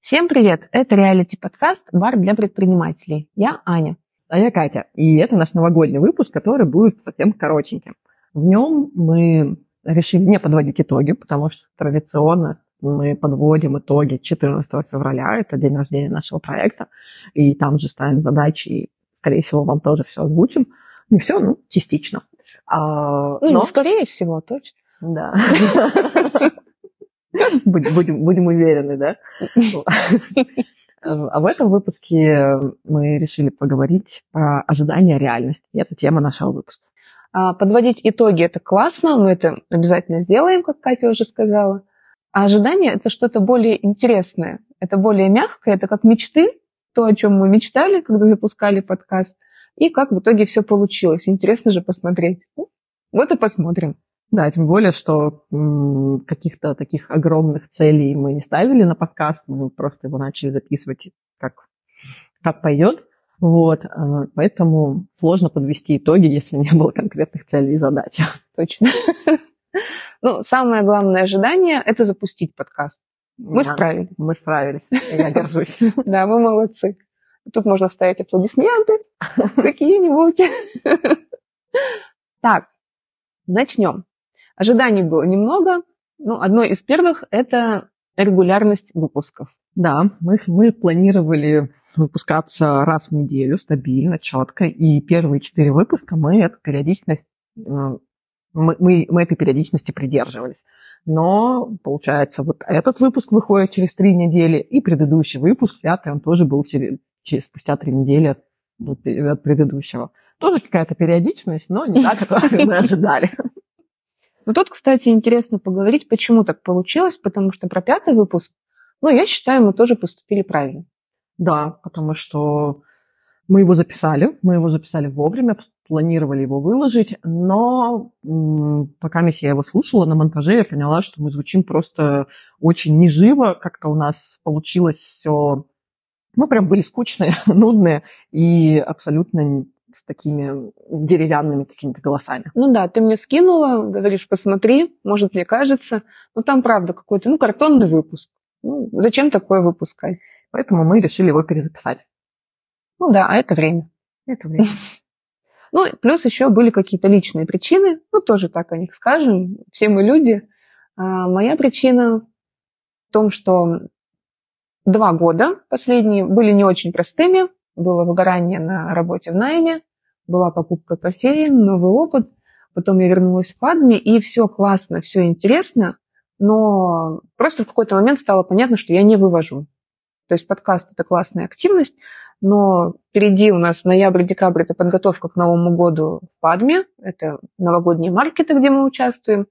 Всем привет! Это реалити-подкаст «Бар для предпринимателей». Я Аня. А я Катя. И это наш новогодний выпуск, который будет совсем коротеньким. В нем мы решили не подводить итоги, потому что традиционно мы подводим итоги 14 февраля, это день рождения нашего проекта, и там же ставим задачи, и, скорее всего, вам тоже все озвучим. Не все, ну, частично. А, Ну, но- скорее всего, точно. Да. Будем, будем, уверены, да? А в этом выпуске мы решили поговорить про ожидания реальности. И это тема нашего выпуска. А, Подводить итоги – это классно, мы это обязательно сделаем, как Катя уже сказала. А ожидание – это что-то более интересное, это более мягкое, это как мечты, то, о чем мы мечтали, когда запускали подкаст, и как в итоге все получилось. Интересно же посмотреть. Вот и посмотрим. Да, тем более, что каких-то таких огромных целей мы не ставили на подкаст, мы просто его начали записывать как, как пойдет. Вот, а, поэтому сложно подвести итоги, если не было конкретных целей и задач. Точно. Ну, самое главное ожидание – это запустить подкаст. Мы Да, справились. Мы справились, я горжусь. Да, мы молодцы. Тут можно ставить аплодисменты какие-нибудь. Так, начнем. Ожиданий было немного. Ну, одно из первых – это регулярность выпусков. Да, мы, мы планировали выпускаться раз в неделю, стабильно, четко, и первые четыре выпуска мы эту периодичность, э, мы, мы, мы этой периодичности придерживались. Но, получается, вот этот выпуск выходит через три недели, и предыдущий выпуск, пятый, он тоже был через, через- спустя три недели от, от предыдущего. Тоже какая-то периодичность, но не та, которую мы ожидали. Но тут, кстати, интересно поговорить, почему так получилось, потому что про пятый выпуск, ну, я считаю, мы тоже поступили правильно. Да, потому что мы его записали, мы его записали вовремя, планировали его выложить, но пока я его слушала на монтаже, я поняла, что мы звучим просто очень неживо, как-то у нас получилось все... Мы прям были скучные, нудные и абсолютно с такими деревянными какими-то голосами. Ну да, ты мне скинула, говоришь, посмотри, может, мне кажется. Ну, там, правда, какой-то, ну, картонный выпуск. Ну, зачем такое выпускать? Поэтому мы решили его перезаписать. Ну да, а это время. Это время. Ну, плюс еще были какие-то личные причины, ну, тоже так о них скажем, все мы люди. А моя причина в том, что два года последние были не очень простыми, было выгорание на работе в найме, была покупка кофеин, новый опыт, потом я вернулась в Падме, и все классно, все интересно, но просто в какой-то момент стало понятно, что я не вывожу. То есть подкаст – это классная активность, но впереди у нас ноябрь-декабрь – это подготовка к Новому году в Падме, это новогодние маркеты, где мы участвуем,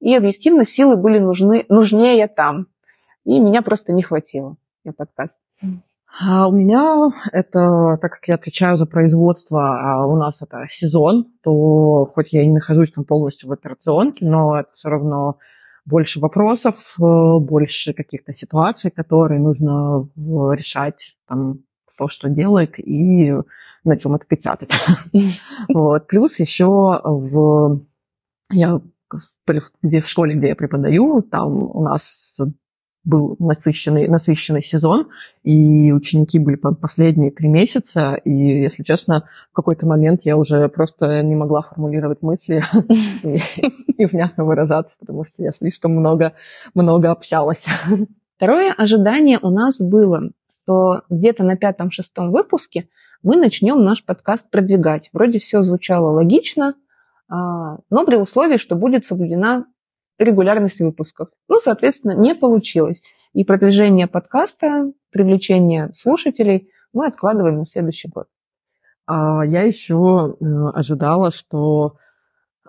и объективно силы были нужны, нужнее там. И меня просто не хватило на подкаст. А у меня это, так как я отвечаю за производство, а у нас это сезон, то хоть я и не нахожусь там полностью в операционке, но это все равно больше вопросов, э, больше каких-то ситуаций, которые нужно решать, там, кто что делает и на чем это печатать. Вот. Плюс еще в... Я где, в школе, где я преподаю, там у нас был насыщенный, насыщенный сезон, и ученики были по- последние три месяца, и, если честно, в какой-то момент я уже просто не могла формулировать мысли и, и внятно выражаться, потому что я слишком много, много общалась. Второе ожидание у нас было, что где-то на пятом-шестом выпуске мы начнем наш подкаст продвигать. Вроде все звучало логично, а, но при условии, что будет соблюдена регулярность выпусков. Ну, соответственно, не получилось. И продвижение подкаста, привлечение слушателей мы откладываем на следующий год. А я еще э, ожидала, что...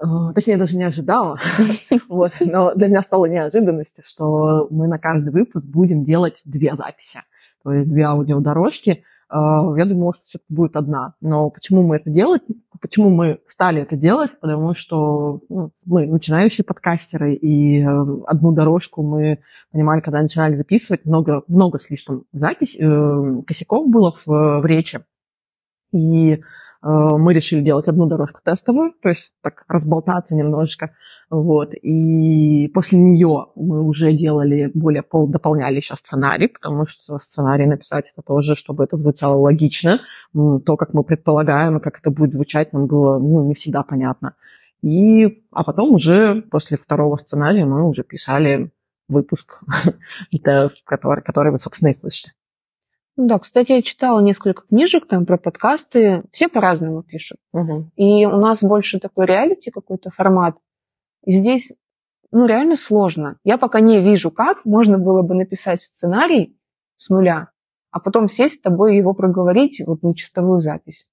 э, Точнее, даже не ожидала, но для меня стало неожиданностью, что мы на каждый выпуск будем делать две записи, то есть две аудиодорожки. А, Я думала, что все-таки будет одна. Но почему мы это делать? Почему мы стали это делать? Потому что ну, мы начинающие подкастеры, и э, одну дорожку мы понимали, когда начинали записывать, много, много слишком запись, э, косяков было в, в речи. И мы решили делать одну дорожку тестовую, то есть так разболтаться немножечко. Вот. И после нее мы уже делали более пол, дополняли еще сценарий, потому что сценарий написать это тоже, чтобы это звучало логично. То, как мы предполагаем, как это будет звучать, нам было ну, не всегда понятно. И, а потом уже после второго сценария мы уже писали выпуск, который, который вы, собственно, и слышите. Ну да, кстати, я читала несколько книжек там про подкасты. Все по-разному пишут. Угу. И у нас больше такой реалити какой-то формат. И здесь, ну, реально сложно. Я пока не вижу, как можно было бы написать сценарий с нуля, а потом сесть с тобой и его проговорить вот на чистовую запись.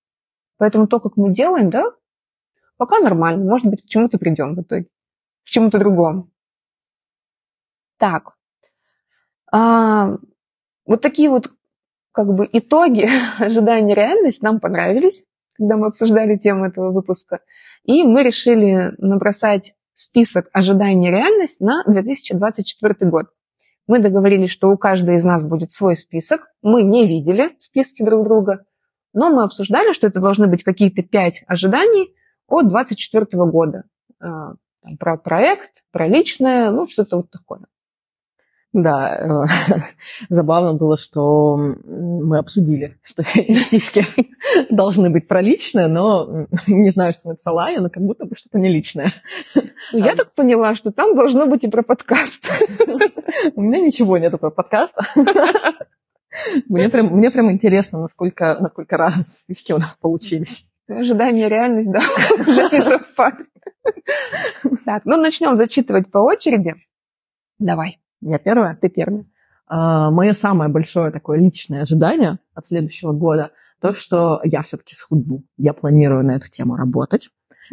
Поэтому то, как мы делаем, да, пока нормально. Может быть, к чему-то придем в итоге. К чему-то другому. Так. А, вот такие вот как бы итоги ожидания реальность нам понравились, когда мы обсуждали тему этого выпуска. И мы решили набросать список ожиданий реальность на 2024 год. Мы договорились, что у каждой из нас будет свой список. Мы не видели списки друг друга, но мы обсуждали, что это должны быть какие-то пять ожиданий от 2024 года. А, про проект, про личное, ну, что-то вот такое. Да, э, забавно было, что мы обсудили, что эти списки должны быть про личное, но не знаю, что написала я, но как будто бы что-то не личное. Ну, я так поняла, что там должно быть и про подкаст. У меня ничего нету про подкаст. Мне прям, мне прям интересно, насколько, насколько разные списки у нас получились. Ожидание реальность, да, уже не совпали. Так, ну начнем зачитывать по очереди. Давай. Я первая? Ты первая. Uh, мое самое большое такое личное ожидание от следующего года то, что я все-таки схудну. Я планирую на эту тему работать,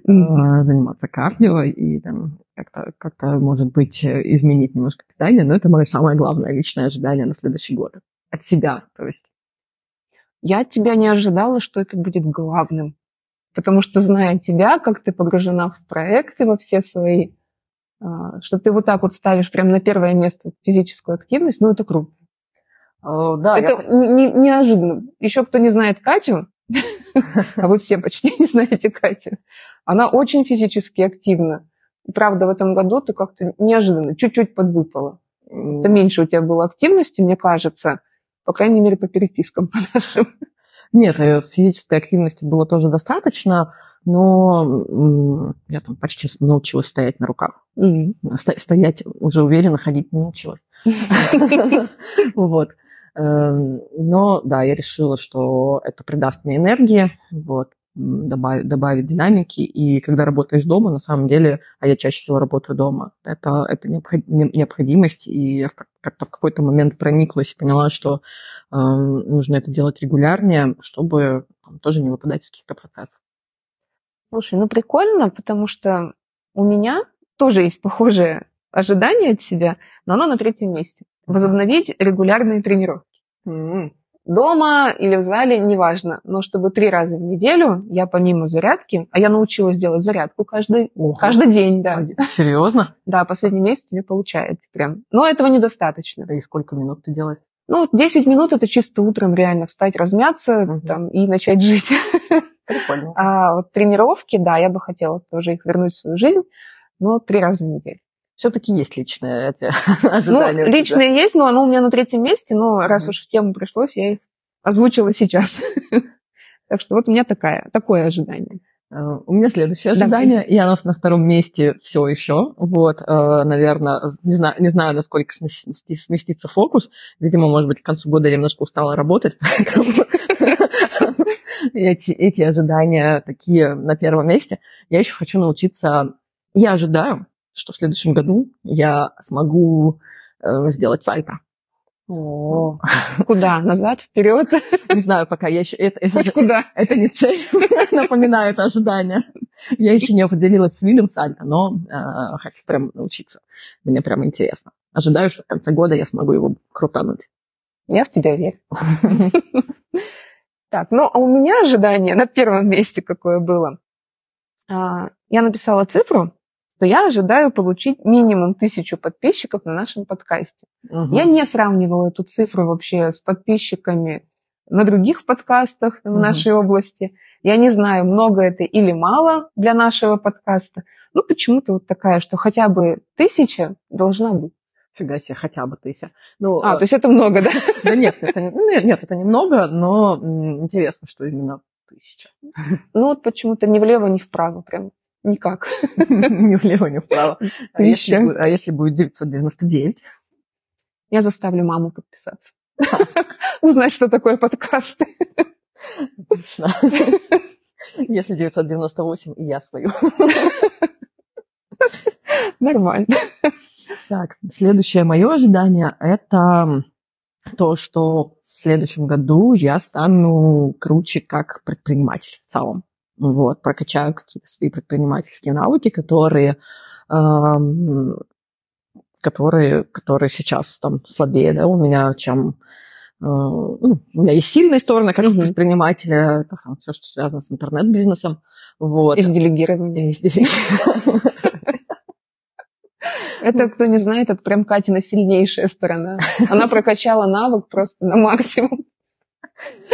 mm-hmm. заниматься кардио и там как-то, как-то, может быть, изменить немножко питание, но это мое самое главное личное ожидание на следующий год. От себя, то есть. Я от тебя не ожидала, что это будет главным. Потому что, зная тебя, как ты погружена в проекты во все свои, а, что ты вот так вот ставишь прямо на первое место физическую активность, ну, это круто. Да, это я... не, неожиданно. Еще кто не знает Катю, а вы все почти не знаете Катю, она очень физически активна. И правда, в этом году ты как-то неожиданно, чуть-чуть подвыпала. Это меньше у тебя было активности, мне кажется, по крайней мере, по перепискам по нашим. Нет, э, физической активности было тоже достаточно, но я там почти научилась стоять на руках. Mm-hmm. Стоять уже уверенно, ходить не научилась. Вот. Эм, но да, я решила, что это придаст мне энергии, вот, добавит, добавит динамики. И когда работаешь дома, на самом деле, а я чаще всего работаю дома, это, это необходимость. И я как-то в какой-то момент прониклась и поняла, что э, нужно это делать регулярнее, чтобы там, тоже не выпадать из каких-то процессов. Слушай, ну прикольно, потому что у меня тоже есть похожее ожидание от себя, но оно на третьем месте. Возобновить регулярные тренировки. Mm-hmm. Дома или в зале, неважно, но чтобы три раза в неделю я помимо зарядки, а я научилась делать зарядку каждый, Ого. каждый день, да. Серьезно? Да, последний месяц мне получается прям. Но этого недостаточно. И сколько минут ты делаешь? Ну, 10 минут это чисто утром реально встать, размяться угу. там, и начать жить. Прикольно. А вот тренировки, да, я бы хотела тоже их вернуть в свою жизнь, но три раза в неделю. Все-таки есть личные эти ожидания. Ну, личные есть, но оно у меня на третьем месте, но mm-hmm. раз уж в тему пришлось, я их озвучила сейчас. так что вот у меня такая, такое ожидание. Uh, у меня следующее ожидание, Давай. и оно на втором месте все еще. Вот, uh, наверное, не знаю, не знаю, насколько сместится фокус. Видимо, может быть, к концу года я немножко устала работать, эти, эти ожидания такие на первом месте. Я еще хочу научиться... Я ожидаю, что в следующем году я смогу э, сделать сайта. О, куда? Назад, вперед? Не знаю, пока я еще... Это, это, куда? Это не цель, напоминаю, это ожидание. Я еще не определилась с видом сайта, но э, хочу прям научиться. Мне прям интересно. Ожидаю, что в конце года я смогу его крутануть. Я в тебя верю. Так, ну, а у меня ожидание на первом месте какое было. А, я написала цифру, что я ожидаю получить минимум тысячу подписчиков на нашем подкасте. Угу. Я не сравнивала эту цифру вообще с подписчиками на других подкастах в нашей области. Я не знаю, много это или мало для нашего подкаста. Ну, почему-то вот такая, что хотя бы тысяча должна быть. Фига себе, хотя бы тысяча. Ну, А, то есть это много, да? Да нет, это, ну, нет, это немного, но интересно, что именно тысяча. Ну вот почему-то ни влево, ни вправо прям никак. Ни влево, ни вправо. А если, а если будет 999? Я заставлю маму подписаться. Узнать, что такое подкасты. Отлично. Если 998, и я свою. Нормально. Так, следующее мое ожидание – это то, что в следующем году я стану круче как предприниматель в целом. Вот, прокачаю какие-то свои предпринимательские навыки, которые, эм, которые, которые сейчас там слабее да, у меня, чем... э, ну, у меня есть сильные стороны как Мгм. предпринимателя, все, что связано с интернет-бизнесом. Вот. Делегирования. Из делегирования. Это, кто не знает, это прям Катина сильнейшая сторона. Она прокачала навык просто на максимум.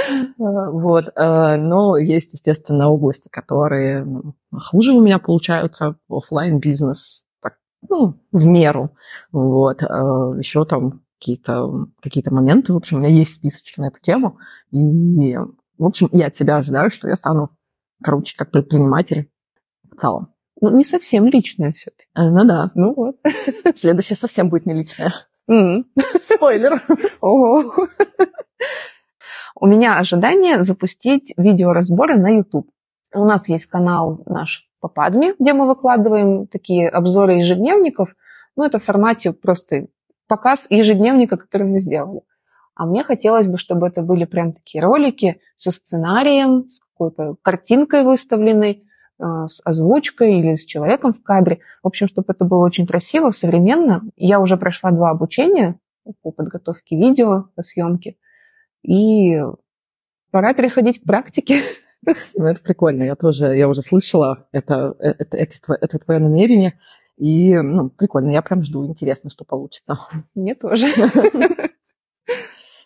Э, Вот, э, но есть, естественно, области, которые хуже у меня получаются. оффлайн бизнес так, ну, в меру. Вот, еще там какие-то какие моменты. В общем, у меня есть списочки на эту тему. И, в общем, я от себя ожидаю, что я стану круче как предприниматель в целом. Ну, не совсем личное все-таки. Э, Ну да, Ну вот. следующее совсем будет не личное. Спойлер. Ого. У меня ожидание запустить видеоразборы на YouTube. У нас есть канал наш по Падме, где мы выкладываем такие обзоры ежедневников. Ну, это в формате просто показ ежедневника, который мы сделали. А мне хотелось бы, чтобы это были прям такие ролики со сценарием, с какой-то картинкой выставленной, с озвучкой или с человеком в кадре. В общем, чтобы это было очень красиво, современно. Я уже прошла два обучения по подготовке видео, по съемке. И пора переходить к практике. Ну, это прикольно. Я тоже, я уже слышала, это, это, это, тво- это твое намерение. И, ну, прикольно. Я прям жду. Интересно, что получится. Мне тоже.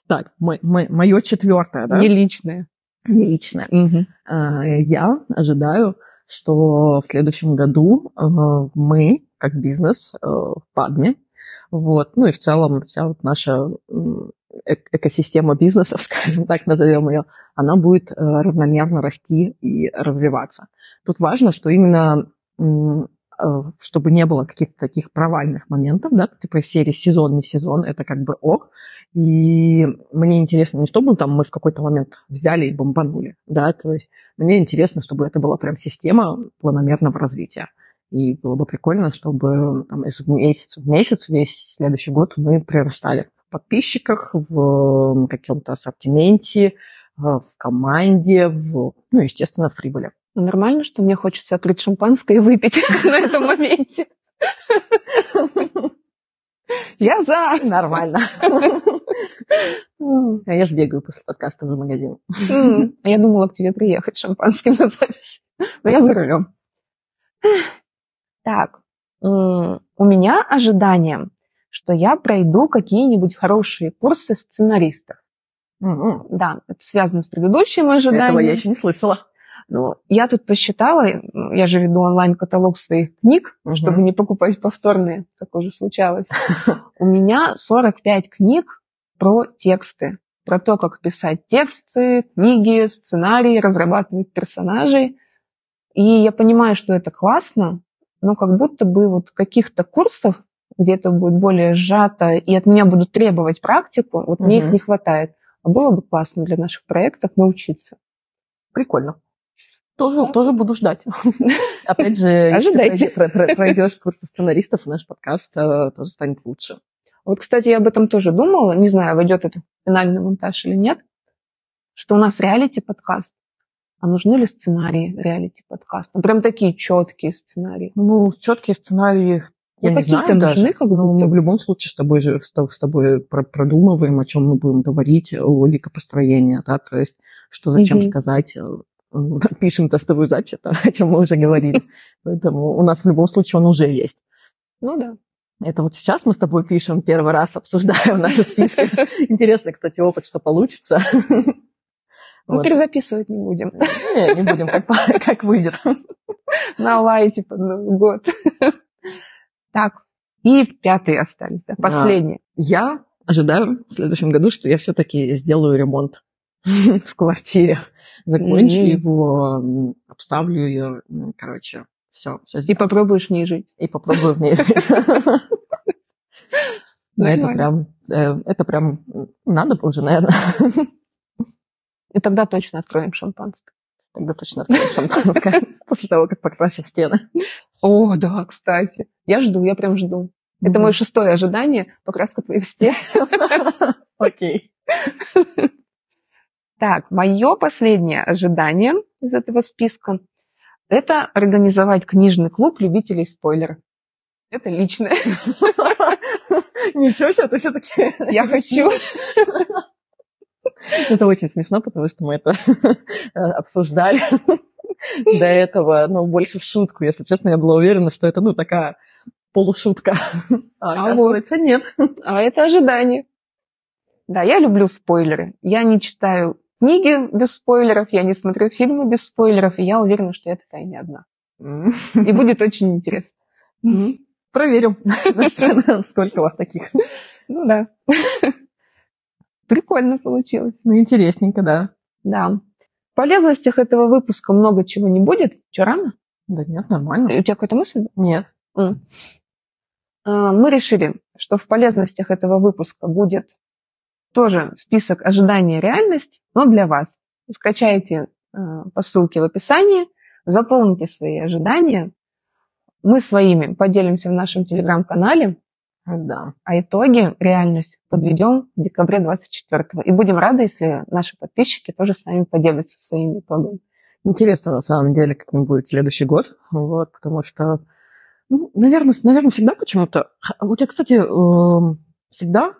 Так, мое четвертое, да? Не личное. Не личное. А, Я ожидаю, что в следующем году э, мы, как бизнес э, в Падме, вот, ну и в целом вся вот наша экосистема бизнесов, скажем так, назовем ее, она будет э, равномерно расти и развиваться. Тут важно, что именно чтобы не было каких-то таких провальных моментов, да, типа серии сезон, не сезон, это как бы ок. И мне интересно не чтобы там мы в какой-то момент взяли и бомбанули, да, то есть мне интересно, чтобы это была прям система планомерного развития. И было бы прикольно, чтобы там, из месяца в месяц весь следующий год мы прирастали в подписчиках, в каком-то ассортименте, э, в команде, в, ну, естественно, в прибыли. Нормально, что мне хочется открыть шампанское и выпить на этом моменте. Я за. Нормально. А Я сбегаю после подкаста в магазин. А я думала к тебе приехать шампанским на запись. Но я за рулем. Так, у меня ожидание, что я пройду какие-нибудь хорошие курсы сценаристов. М-м. Да, это связано с предыдущим Этого ожиданием. я еще не слышала. Ну, я тут посчитала, я же веду онлайн-каталог своих книг, Мгм. чтобы не покупать повторные, как уже случалось. У меня 45 книг про тексты, про то, как писать тексты, книги, сценарии, разрабатывать персонажей. И я понимаю, что это классно, но как будто бы вот каких-то курсов, где это будет более сжато, и от меня будут требовать практику, вот мне их не хватает. А было бы классно для наших проектов научиться. Прикольно. Тоже, тоже буду ждать. Опять же, если пройдешь- про- про- пройдешь курсы сценаристов, наш подкаст э, тоже станет лучше. Вот, кстати, я об этом тоже думала, не знаю, войдет это в финальный монтаж или нет, что у нас реалити-подкаст. А нужны ли сценарии реалити-подкаста? Прям такие четкие сценарии. Ну, четкие сценарии, я Ну, какие-то нужны, как Ну, будто мы бы. в любом случае с тобой же с тоб- с тобой про- продумываем, о чем мы будем говорить, логика построения, да, то есть что зачем Мгм. сказать, э, пишем тестовую запись, это о чем мы уже говорили. Поэтому у нас в любом случае он уже есть. Ну да. Это вот сейчас мы с тобой пишем, первый раз обсуждаем наши списки. Интересно, кстати, опыт, что получится. Ну, Вот. перезаписывать не будем. Не, не будем, как, как выйдет. На лайте под Новый год. Так, и пятые остались, да, последние. Я ожидаю в следующем году, что я все-таки сделаю ремонт в квартире. Закончу Мгм. его, обставлю ее, м, короче, все, все И попробуешь в ней жить. и попробую в ней жить. Ну, Это прям, э, это прям надо уже, наверное. И тогда точно откроем шампанское. Тогда точно откроем шампанское после того, как покрасим стены. О, да, кстати. Я жду, я прям жду. Это мое шестое ожидание, покраска твоих стен. Окей. Так, мое последнее ожидание из этого списка – это организовать книжный клуб любителей спойлеров. Это личное. Ничего себе, ты все-таки... Я хочу. Это очень смешно, потому что мы это э, обсуждали до этого, ну, больше в шутку. Если честно, я была уверена, что это, ну, такая полушутка. А, А оказывается, нет. А это ожидание. Да, я люблю спойлеры. Я не читаю книги без спойлеров, я не смотрю фильмы без спойлеров, и я уверена, что я такая не одна. И будет очень интересно. Проверим, сколько у вас таких. Ну да. Прикольно получилось. Ну, интересненько, да. Да. В полезностях этого выпуска много чего не будет. Что, рано? Да нет, нормально. У тебя какая-то мысль? Нет. А, Мы решили, что в полезностях этого выпуска будет тоже список ожидания реальность, но для вас. Скачайте э, по ссылке в описании, заполните свои ожидания. Мы своими поделимся в нашем телеграм-канале, Да. а итоги, реальность подведем в декабре 24 И будем рады, если наши подписчики тоже с нами поделятся своими итогами. Интересно, на самом деле, как будет следующий год. Вот, потому что, ну, наверное, наверное, всегда почему-то... У тебя, кстати, эм, всегда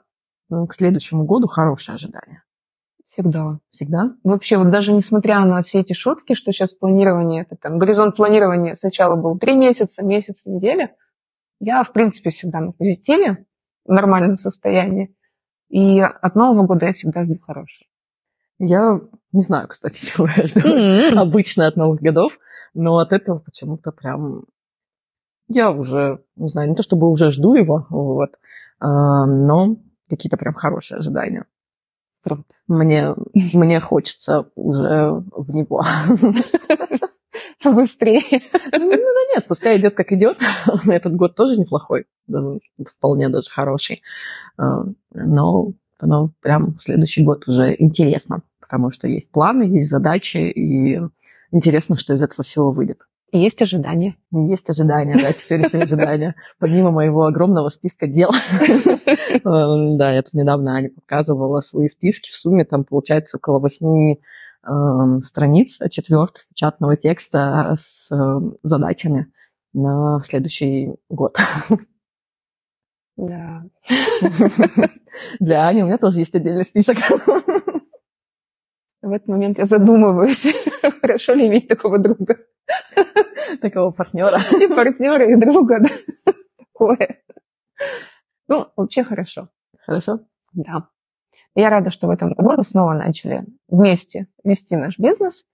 к следующему году хорошее ожидание. Всегда. Всегда? Вообще, вот даже несмотря на все эти шутки, что сейчас планирование, это там, горизонт планирования сначала был три месяца, месяц, неделя, я, в принципе, всегда на позитиве, в нормальном состоянии. И от Нового года я всегда жду хорошего. Я не знаю, кстати, чего я жду обычно от Новых годов, но от этого почему-то прям... Я уже, не знаю, не то чтобы уже жду его, вот, а, но какие-то прям хорошие ожидания. Мне, мне хочется уже в него. Побыстрее. Ну, да нет, пускай идет как идет. Этот год тоже неплохой, вполне даже хороший. А, Но, но прям следующий год уже интересно, потому что есть планы, есть задачи, и интересно, что из этого всего выйдет. Есть ожидания. Есть ожидания, да, теперь еще ожидания. Помимо моего огромного списка дел. Э, Да, я тут недавно Аня показывала свои списки. В сумме там получается около восьми эм, страниц четвертых печатного текста с эм, задачами на следующий год. Да. Для Ани у меня тоже есть отдельный список. В этот момент я задумываюсь, хорошо ли иметь такого друга. Такого партнера. И партнера, и друга. да. Такое. Ну, вообще хорошо. Хорошо? Да. Я рада, что в этом году мы снова начали вместе вести наш бизнес.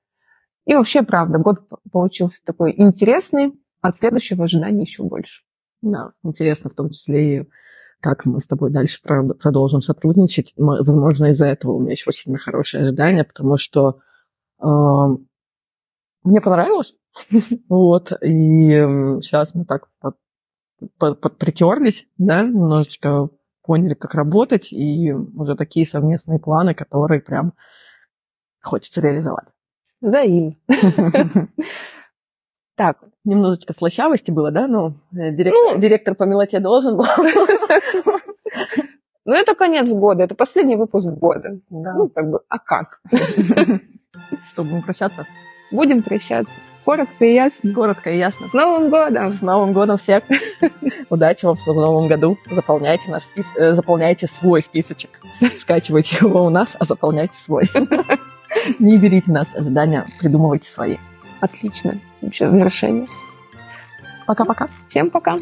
И вообще, правда, год получился такой интересный, от следующего ожидания еще больше. Да, интересно в том числе и как мы с тобой дальше прод- продолжим сотрудничать. Возможно, из-за этого у меня еще очень сильно хорошие ожидания, потому что эм, мне понравилось. Вот, и сейчас мы так подпритерлись, да, немножечко поняли, как работать, и уже такие совместные планы, которые прям хочется реализовать. Взаимно. Так, Немножечко слащавости было, да, ну, э, дирек- Ну. директор по мелоте должен был. ну это конец года, это последний выпуск года. Да. Ну, как бы, а как? Что, будем прощаться? Будем прощаться. Коротко и ясно. Коротко и ясно. С Новым годом! С Новым годом всех! Удачи вам в Новом году. Заполняйте наш спис... э, заполняйте свой списочек. Скачивайте его у нас, а заполняйте свой. Не берите нас ожидания, придумывайте свои. Отлично. Вообще завершение. Пока-пока. Всем пока.